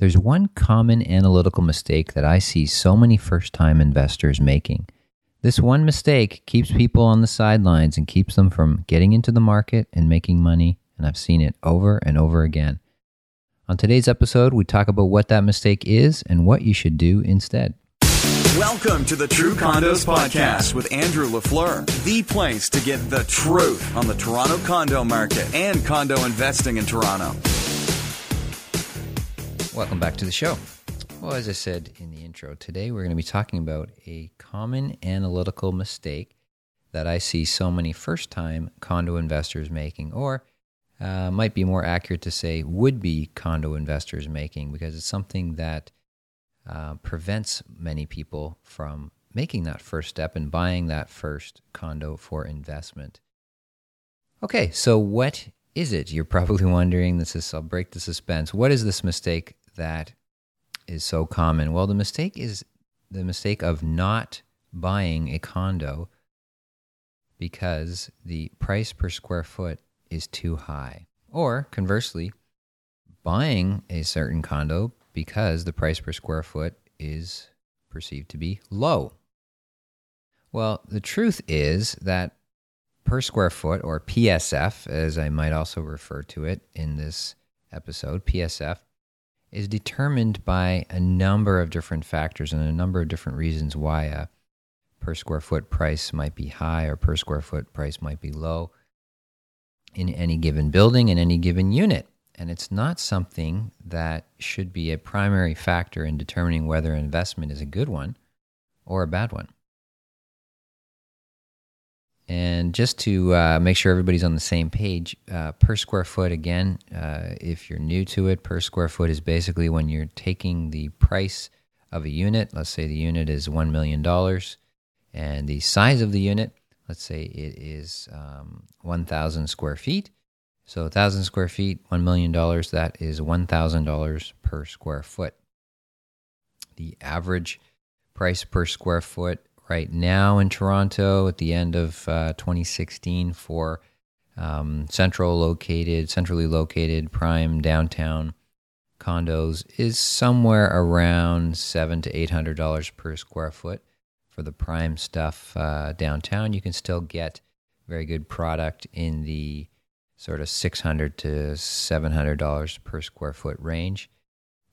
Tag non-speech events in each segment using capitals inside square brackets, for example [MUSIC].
There's one common analytical mistake that I see so many first time investors making. This one mistake keeps people on the sidelines and keeps them from getting into the market and making money, and I've seen it over and over again. On today's episode, we talk about what that mistake is and what you should do instead. Welcome to the True Condos Podcast with Andrew LaFleur, the place to get the truth on the Toronto condo market and condo investing in Toronto. Welcome back to the show. Well, as I said in the intro, today we're going to be talking about a common analytical mistake that I see so many first time condo investors making, or uh, might be more accurate to say would be condo investors making, because it's something that uh, prevents many people from making that first step and buying that first condo for investment. Okay, so what is it? You're probably [LAUGHS] wondering. This is I'll break the suspense. What is this mistake that is so common? Well, the mistake is the mistake of not buying a condo because the price per square foot is too high. Or conversely, buying a certain condo because the price per square foot is perceived to be low. Well, the truth is that per square foot, or PSF, as I might also refer to it in this episode, PSF, is determined by a number of different factors and a number of different reasons why a per square foot price might be high or per square foot price might be low in any given building in any given unit. And it's not something that should be a primary factor in determining whether an investment is a good one or a bad one. And just to uh, make sure everybody's on the same page, uh, per square foot, again, uh, if you're new to it, per square foot is basically when you're taking the price of a unit. Let's say the unit is $1 million, and the size of the unit, let's say it is um, 1,000 square feet. So 1,000 square feet, $1 million, that is $1,000 per square foot. The average price per square foot right now in Toronto at the end of uh, 2016 for um, central located, centrally located prime downtown condos is somewhere around seven to eight hundred dollars per square foot for the prime stuff uh, downtown. You can still get very good product in the sort of six hundred to seven hundred dollars per square foot range.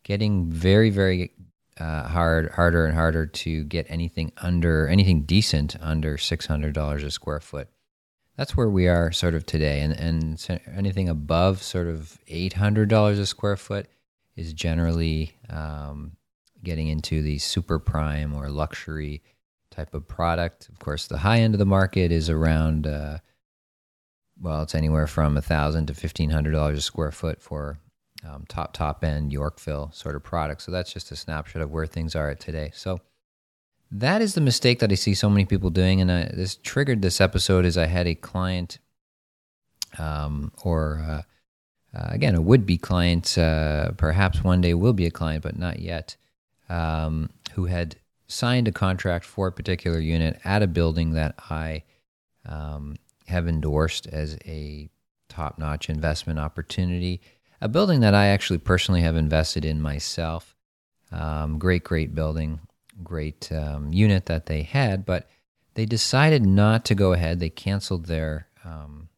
Getting very very uh, hard, harder and harder to get anything under anything decent under six hundred dollars a square foot. That's where we are sort of today, and and anything above sort of eight hundred dollars a square foot is generally um, getting into the super prime or luxury type of product. Of course, the high end of the market is around. Uh, well, it's anywhere from a thousand to fifteen hundred dollars a square foot for um, top top end Yorkville sort of product. So that's just a snapshot of where things are at today. So that is the mistake that I see so many people doing, and I, this triggered this episode. Is I had a client, um, or uh, uh, again a would be client, uh, perhaps one day will be a client, but not yet, um, who had signed a contract for a particular unit at a building that I um, have endorsed as a top notch investment opportunity a building that I actually personally have invested in myself. Um, great, great building, great um, unit that they had, but they decided not to go ahead. They canceled their um,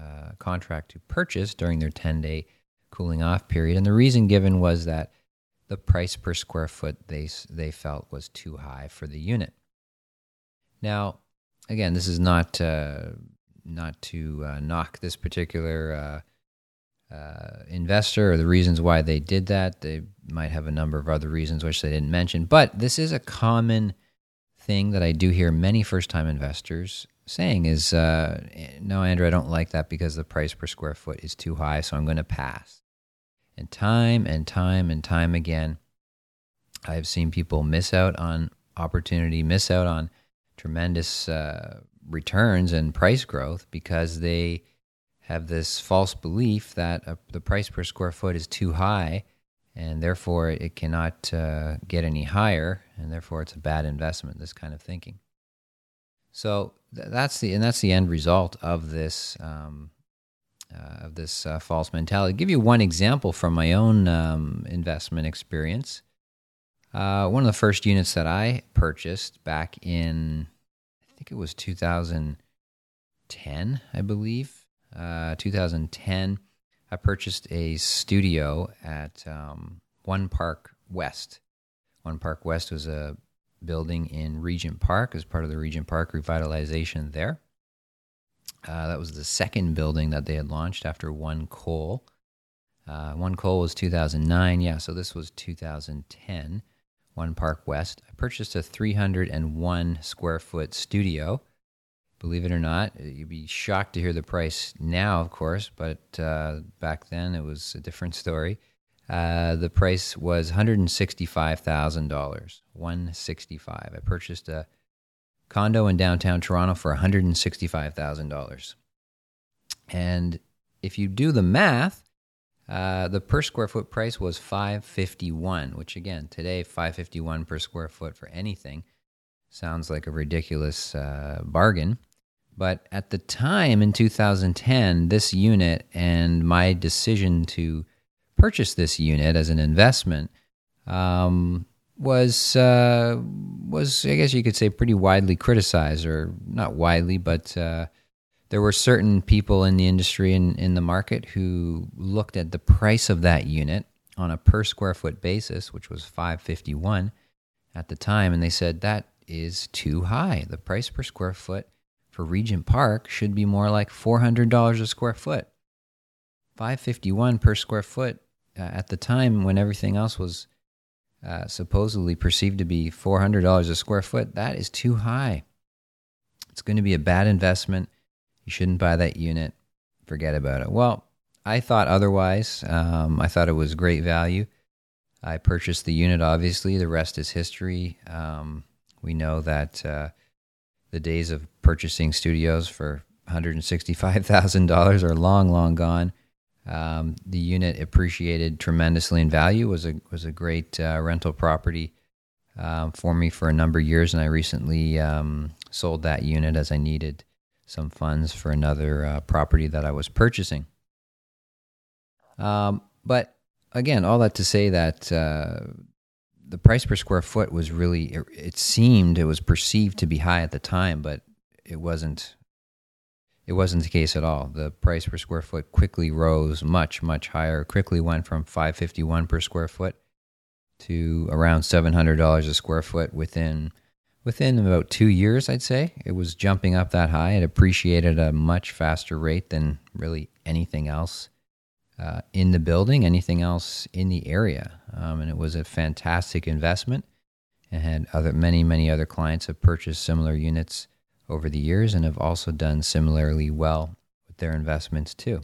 uh, contract to purchase during their 10 day cooling off period. And the reason given was that the price per square foot they, they felt was too high for the unit. Now, again, this is not, uh, not to uh, knock this particular uh, investor or the reasons why they did that. They might have a number of other reasons which they didn't mention, but this is a common thing that I do hear many first time investors saying is uh, no, Andrew, I don't like that because the price per square foot is too high, so I'm going to pass. And time and time and time again, I've seen people miss out on opportunity, miss out on tremendous uh, returns and price growth because they have this false belief that uh, the price per square foot is too high and therefore it cannot uh, get any higher and therefore it's a bad investment this kind of thinking so th- that's the and that's the end result of this um, uh, of this uh, false mentality. I'll give you one example from my own um, investment experience. Uh, one of the first units that I purchased back in, I think it was 2010, I believe, uh, 2010. I purchased a studio at um, One Park West. One Park West was a building in Regent Park as part of the Regent Park revitalization there. Uh, that was the second building that they had launched after One Cole. Uh, One Cole was 2009. Yeah, so this was 2010. One Park West. I purchased a 301 square foot studio. Believe it or not, you'd be shocked to hear the price now, of course, but uh, back then it was a different story. Uh, the price was $165,000. 165. I purchased a condo in downtown Toronto for $165,000. And if you do the math, uh, the per square foot price was 551, which again, today 551 per square foot for anything sounds like a ridiculous uh, bargain. But at the time in 2010, this unit and my decision to purchase this unit as an investment um, was uh, was I guess you could say pretty widely criticized, or not widely, but uh, there were certain people in the industry and in the market who looked at the price of that unit on a per square foot basis, which was five fifty one at the time, and they said that is too high. The price per square foot for Regent Park should be more like four hundred dollars a square foot. Five fifty one per square foot uh, at the time when everything else was uh, supposedly perceived to be $400 a square foot, that is too high. It's going to be a bad investment. You shouldn't buy that unit. Forget about it. Well, I thought otherwise. Um, I thought it was great value. I purchased the unit, obviously. The rest is history. Um, we know that uh, the days of purchasing studios for $165,000 are long, long gone. Um, the unit appreciated tremendously in value. was a was a great uh, rental property um, for me for a number of years, and I recently um, sold that unit as I needed some funds for another uh, property that I was purchasing. Um, but again, all that to say that uh, the price per square foot was really it, it seemed it was perceived to be high at the time, but it wasn't it wasn't the case at all. The price per square foot quickly rose much, much higher. Quickly went from 551 per square foot to around $700 a square foot within within about 2 years, I'd say. It was jumping up that high. It appreciated at a much faster rate than really anything else uh, in the building, anything else in the area. Um, and it was a fantastic investment and had other many, many other clients have purchased similar units over the years and have also done similarly well with their investments too.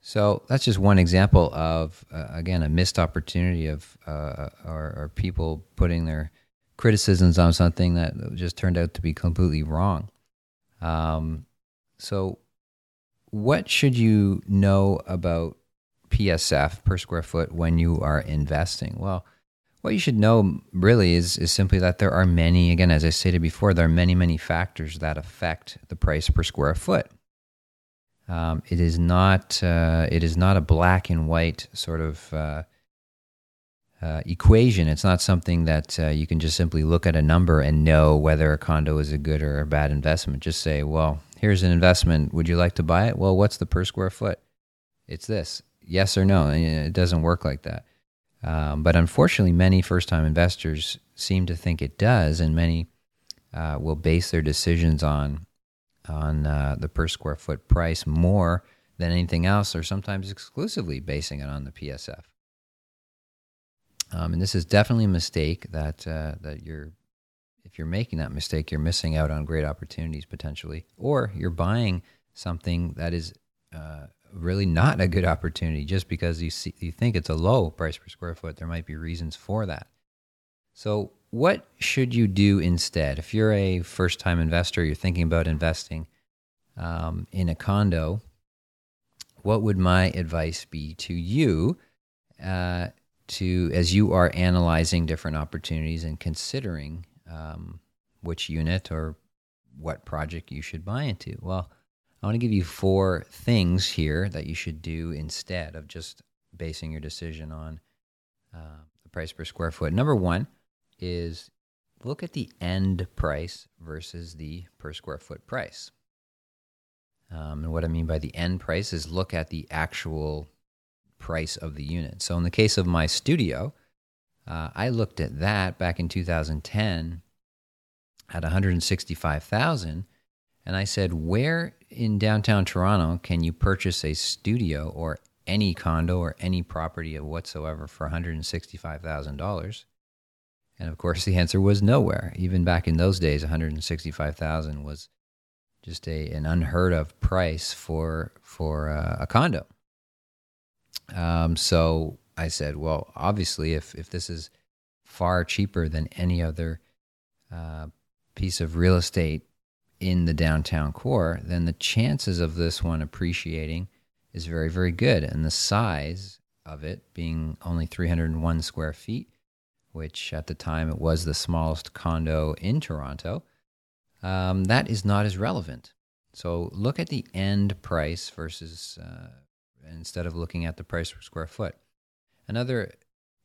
So that's just one example of, uh, again, a missed opportunity of uh, or, or, people putting their criticisms on something that just turned out to be completely wrong. Um, so, what should you know about PSF per square foot when you are investing? Well, what you should know really is, is simply that there are many, again, as I stated before, there are many, many factors that affect the price per square foot. Um, it is not uh, it is not a black and white sort of uh, uh, equation. It's not something that uh, you can just simply look at a number and know whether a condo is a good or a bad investment. Just say, well, here's an investment. Would you like to buy it? Well, what's the per square foot? It's this. Yes or no. It doesn't work like that. Um, but unfortunately, many first time investors seem to think it does, and many uh, will base their decisions on, on uh, the per square foot price more than anything else, or sometimes exclusively basing it on the PSF. Um, and this is definitely a mistake that, uh, that you're, if you're making that mistake, you're missing out on great opportunities potentially, or you're buying something that is uh, really not a good opportunity just because you see you think it's a low price per square foot. There might be reasons for that. So what should you do instead? If you're a first time investor you're thinking about investing um, in a condo what would my advice be to you uh, to as you are analyzing different opportunities and considering um, which unit or what project you should buy into? Well I want to give you four things here that you should do instead of just basing your decision on uh, the price per square foot. Number one is look at the end price versus the per square foot price. Um, and what I mean by the end price is look at the actual price of the unit. So in the case of my studio, uh, I looked at that back in 2010 at 165,000 and I said, "Where in downtown Toronto can you purchase a studio or any condo or any property of whatsoever for $165,000?" And of course, [LAUGHS] the answer was nowhere. Even back in those days, 165,000 was just a an unheard of price for for uh, a condo. Um, so I said, well, obviously, if if this is far cheaper than any other uh, piece of real estate in the downtown core, then the chances of this one appreciating is very, very good. And the size of it being only 301 square feet, which at the time it was the smallest condo in Toronto, um, that is not as relevant. So look at the end price versus uh, instead of looking at the price per square foot. Another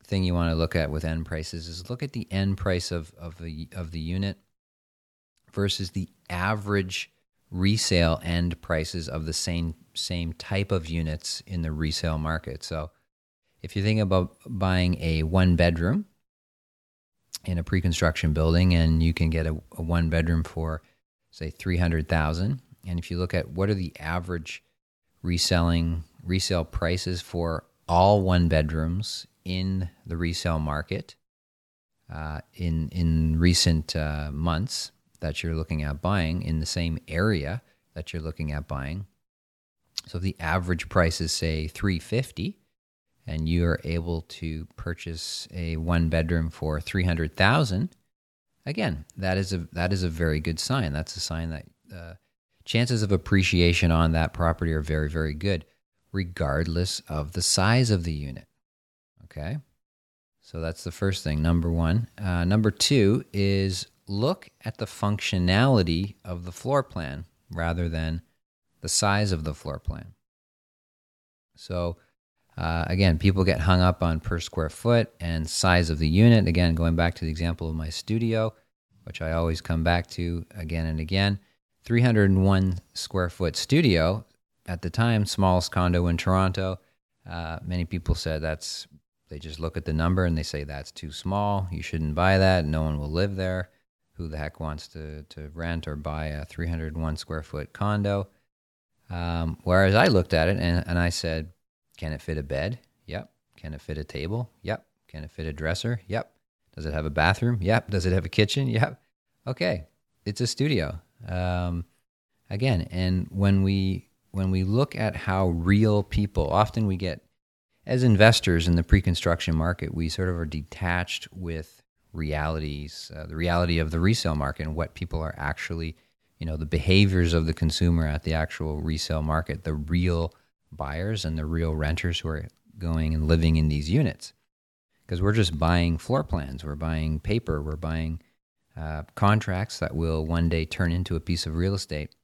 thing you want to look at with end prices is look at the end price of, of the of the unit versus the average resale end prices of the same same type of units in the resale market. So if you're thinking about buying a one bedroom in a pre-construction building and you can get a, a one bedroom for say 300,000 and if you look at what are the average reselling resale prices for all one bedrooms in the resale market uh, in in recent uh, months that you're looking at buying in the same area that you're looking at buying. So if the average price is say 350 and you are able to purchase a one bedroom for 300,000, again, that is a that is a very good sign. That's a sign that uh, chances of appreciation on that property are very very good regardless of the size of the unit. Okay? So that's the first thing, number 1. Uh, number 2 is look at the functionality of the floor plan rather than the size of the floor plan. So, uh, again, people get hung up on per square foot and size of the unit. Again, going back to the example of my studio, which I always come back to again and again 301 square foot studio at the time, smallest condo in Toronto. Uh, many people said that's, they just look at the number and they say that's too small. You shouldn't buy that. No one will live there who the heck wants to, to rent or buy a 301 square foot condo? Um, whereas I looked at it and, and I said, can it fit a bed? Yep. Can it fit a table? Yep. Can it fit a dresser? Yep. Does it have a bathroom? Yep. Does it have a kitchen? Yep. Okay. It's a studio. Um, again, and when we when we look at how real people, often we get as investors in the pre-construction market, we sort of are detached with realities, uh, the reality of the resale market and what people are actually, you know, the behaviors of the consumer at the actual resale market, the real buyers and the real renters who are going and living in these units. Because we're just buying floor plans, we're buying paper, we're buying uh, contracts that will one day turn into a piece of real estate.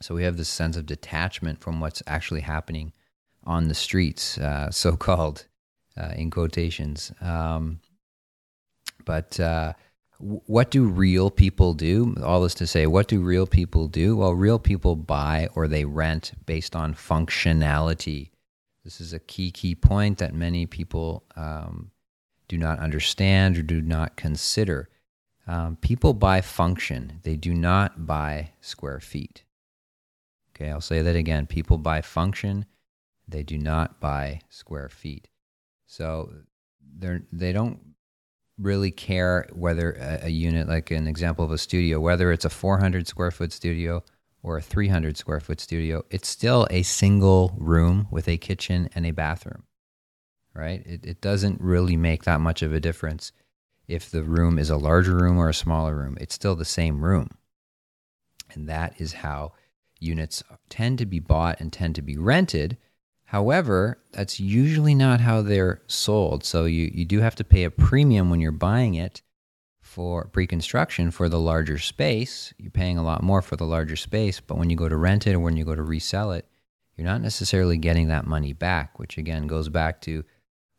So we have this sense of detachment from what's actually happening on the streets, uh, [LAUGHS] so called uh, in quotations. Um, but uh, what do real people do? All this to say, what do real people do? Well, real people buy or they rent based on functionality. This is a key, key point that many people um, do not understand or do not consider. Um, people buy function, they do not buy square feet. Okay, I'll say that again. People buy function, they do not buy square feet. So they're, they don't really care whether a, a, unit, like an example of a studio, whether it's a 400 square foot studio or a 300 square foot studio, it's still a single room with a kitchen and a bathroom, right? It, it doesn't really make that much of a difference if the room is a larger room or a smaller room. It's still the same room. And that is how units tend to be bought and tend to be rented However, that's usually not how they're sold. So you, you do have to pay a premium when you're buying it for pre-construction for the larger space, you're paying a lot more for the larger space. But when you go to rent it or when you go to resell it, you're not necessarily getting that money back. Which again goes back to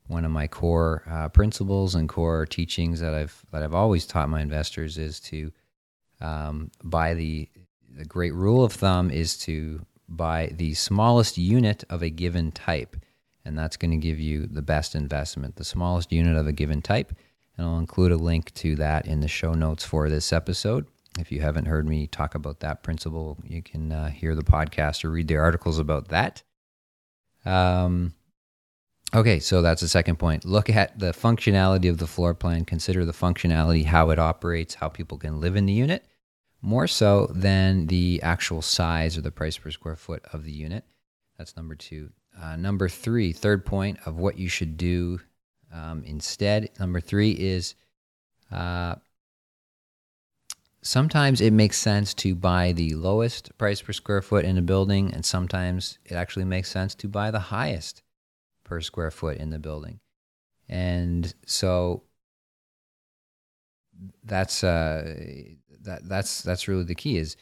one of my core uh, principles and core teachings that I've that I've always taught my investors is to um, buy the the great rule of thumb is to buy the smallest unit of a given type, and that's going to give you the best investment. The smallest unit of a given type, and I'll include a link to that in the show notes for this episode. If you haven't heard me talk about that principle, you can uh, hear the podcast or read the articles about that. Um, Okay, so that's the second point. Look at the functionality of the floor plan. Consider the functionality, how it operates, how people can live in the unit, more so than the actual size or the price per square foot of the unit. That's number two. Uh, number three, third point of what you should do um, instead. Number three is uh, sometimes it makes sense to buy the lowest price per square foot in a building, and sometimes it actually makes sense to buy the highest per square foot in the building. And so that's uh, that that's that's really the key is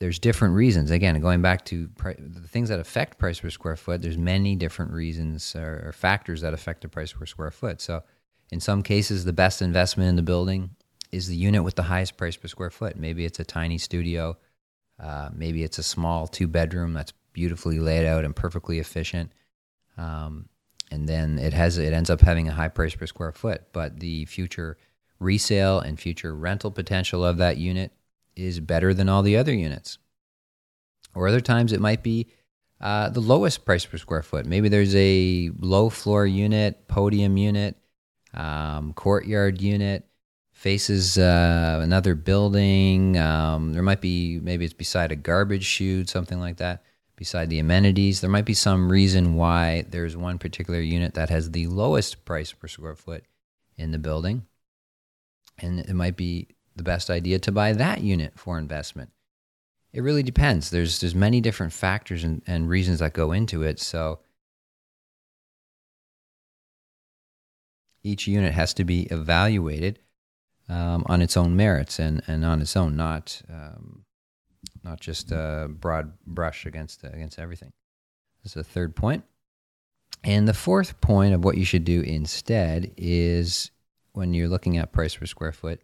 there's different reasons. Again, going back to pri- the things that affect price per square foot, there's many different reasons or, or factors that affect the price per square foot. So, in some cases, the best investment in the building is the unit with the highest price per square foot. Maybe it's a tiny studio, uh, maybe it's a small two bedroom that's beautifully laid out and perfectly efficient. Um, and then it has it ends up having a high price per square foot, but the future resale and future rental potential of that unit is better than all the other units. Or other times it might be uh, the lowest price per square foot. Maybe there's a low floor unit, podium unit, um, courtyard unit, faces uh, another building. Um, there might be maybe it's beside a garbage chute, something like that beside the amenities. There might be some reason why there's one particular unit that has the lowest price per square foot in the building. And it might be the best idea to buy that unit for investment. It really depends. There's there's many different factors and, and reasons that go into it. So each unit has to be evaluated um, on its own merits and, and on its own, not um, not just a broad brush against against everything. That's the third point. And the fourth point of what you should do instead is when you're looking at price per square foot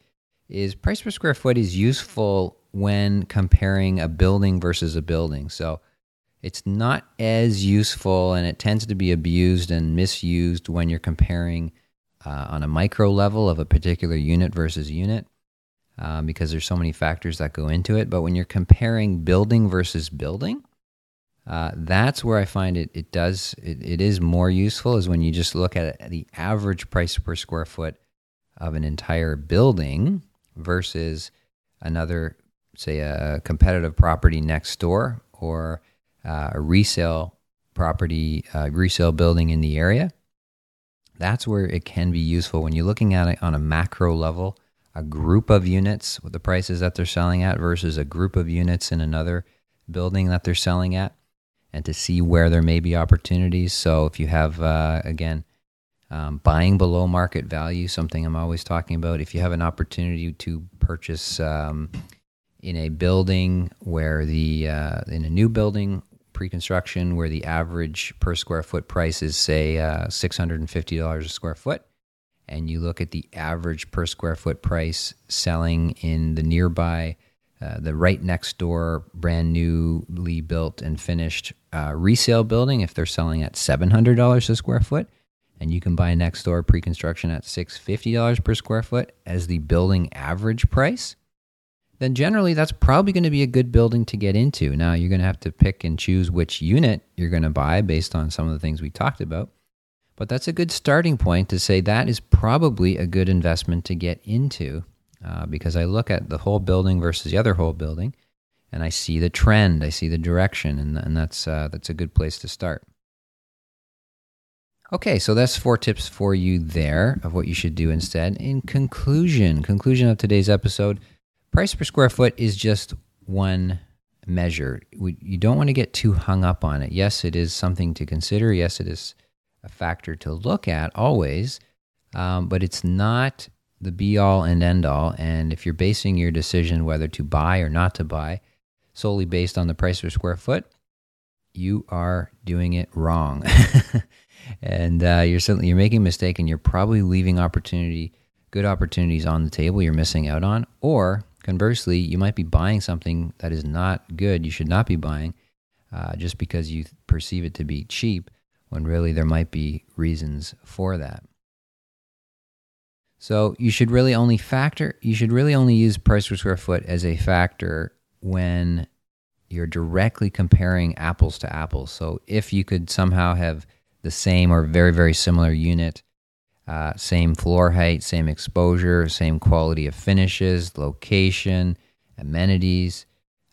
is price per square foot is useful when comparing a building versus a building. So it's not as useful and it tends to be abused and misused when you're comparing uh, on a micro level of a particular unit versus unit um, because there's so many factors that go into it. But when you're comparing building versus building, uh, that's where I find it. It does. It, it is more useful is when you just look at the average price per square foot of an entire building versus another, say, a competitive property next door or uh, a resale property, uh, resale building in the area. That's where it can be useful when you're looking at it on a macro level a group of units with the prices that they're selling at versus a group of units in another building that they're selling at and to see where there may be opportunities. So if you have, uh, again, um, buying below market value, something I'm always talking about. If you have an opportunity to purchase um, in a building where the uh, in a new building pre-construction where the average per square foot price is say uh, $650 a square foot and you look at the average per square foot price selling in the nearby, uh, the right next door, brand newly built and finished uh, resale building, if they're selling at $700 a square foot, and you can buy next door pre construction at $650 per square foot as the building average price, then generally that's probably going to be a good building to get into. Now, you're going to have to pick and choose which unit you're going to buy based on some of the things we talked about. But that's a good starting point to say that is probably a good investment to get into uh, because I look at the whole building versus the other whole building and I see the trend, I see the direction, and, and that's, uh, that's a good place to start. Okay, so that's four tips for you there of what you should do instead. In conclusion, conclusion of today's episode, price per square foot is just one measure. We, you don't want to get too hung up on it. Yes, it is something to consider. Yes, it is a factor to look at always, um, but it's not the be all and end all. And if you're basing your decision whether to buy or not to buy solely based on the price per square foot, you are doing it wrong. [LAUGHS] and uh, you're certainly you're making a mistake, and you're probably leaving opportunity, good opportunities on the table. You're missing out on, or conversely, you might be buying something that is not good. You should not be buying uh, just because you perceive it to be cheap, when really there might be reasons for that. So you should really only factor. You should really only use price per square foot as a factor when you're directly comparing apples to apples. So if you could somehow have the same or very, very similar unit, uh, same floor height, same exposure, same quality of finishes, location, amenities,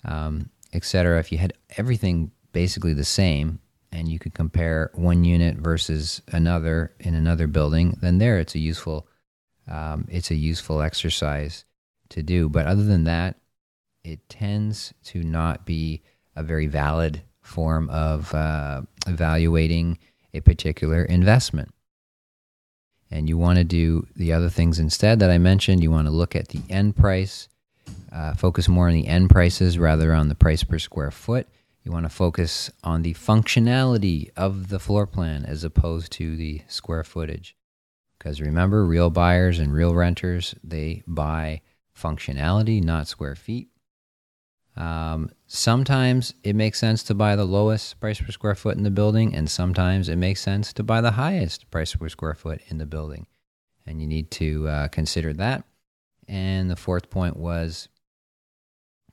um, etc. If you had everything basically the same and you could compare one unit versus another in another building, then there it's a useful um, it's a useful exercise to do. But other than that, it tends to not be a very valid form of uh, evaluating a particular investment. And you want to do the other things instead that I mentioned. You want to look at the end price, uh, focus more on the end prices rather on the price per square foot. You want to focus on the functionality of the floor plan as opposed to the square footage. Because remember, real buyers and real renters, they buy functionality, not square feet. Um, sometimes it makes sense to buy the lowest price per square foot in the building, and sometimes it makes sense to buy the highest price per square foot in the building. And you need to uh, consider that. And the fourth point was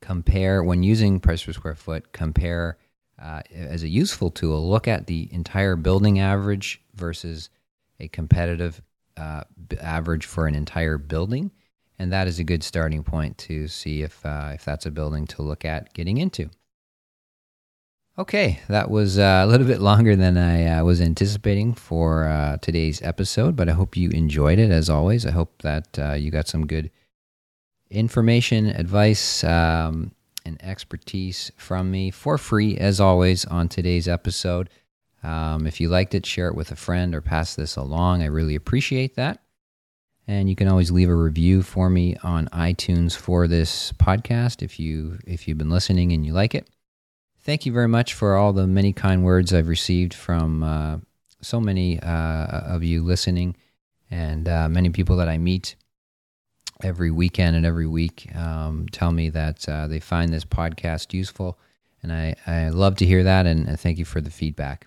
compare, when using price per square foot, compare uh, as a useful tool, look at the entire building average versus a competitive uh, average for an entire building and that is a good starting point to see if uh, if that's a building to look at getting into. Okay, that was uh, a little [LAUGHS] bit longer than I uh, was anticipating for uh, today's episode, but I hope you enjoyed it as always. I hope that uh, you got some good information, advice, um, and expertise from me for free as always on today's episode. Um, if you liked it, share it with a friend or pass this along. I really appreciate that. And you can always leave a review for me on iTunes for this podcast if you if you've been listening and you like it. Thank you very much for all the many kind words I've received from uh, so many uh, of you listening, and uh, many people that I meet every weekend and every week um, tell me that uh, they find this podcast useful, and I, I love to hear that. And, and thank you for the feedback.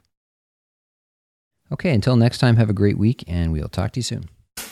Okay, until next time, have a great week, and we'll talk to you soon.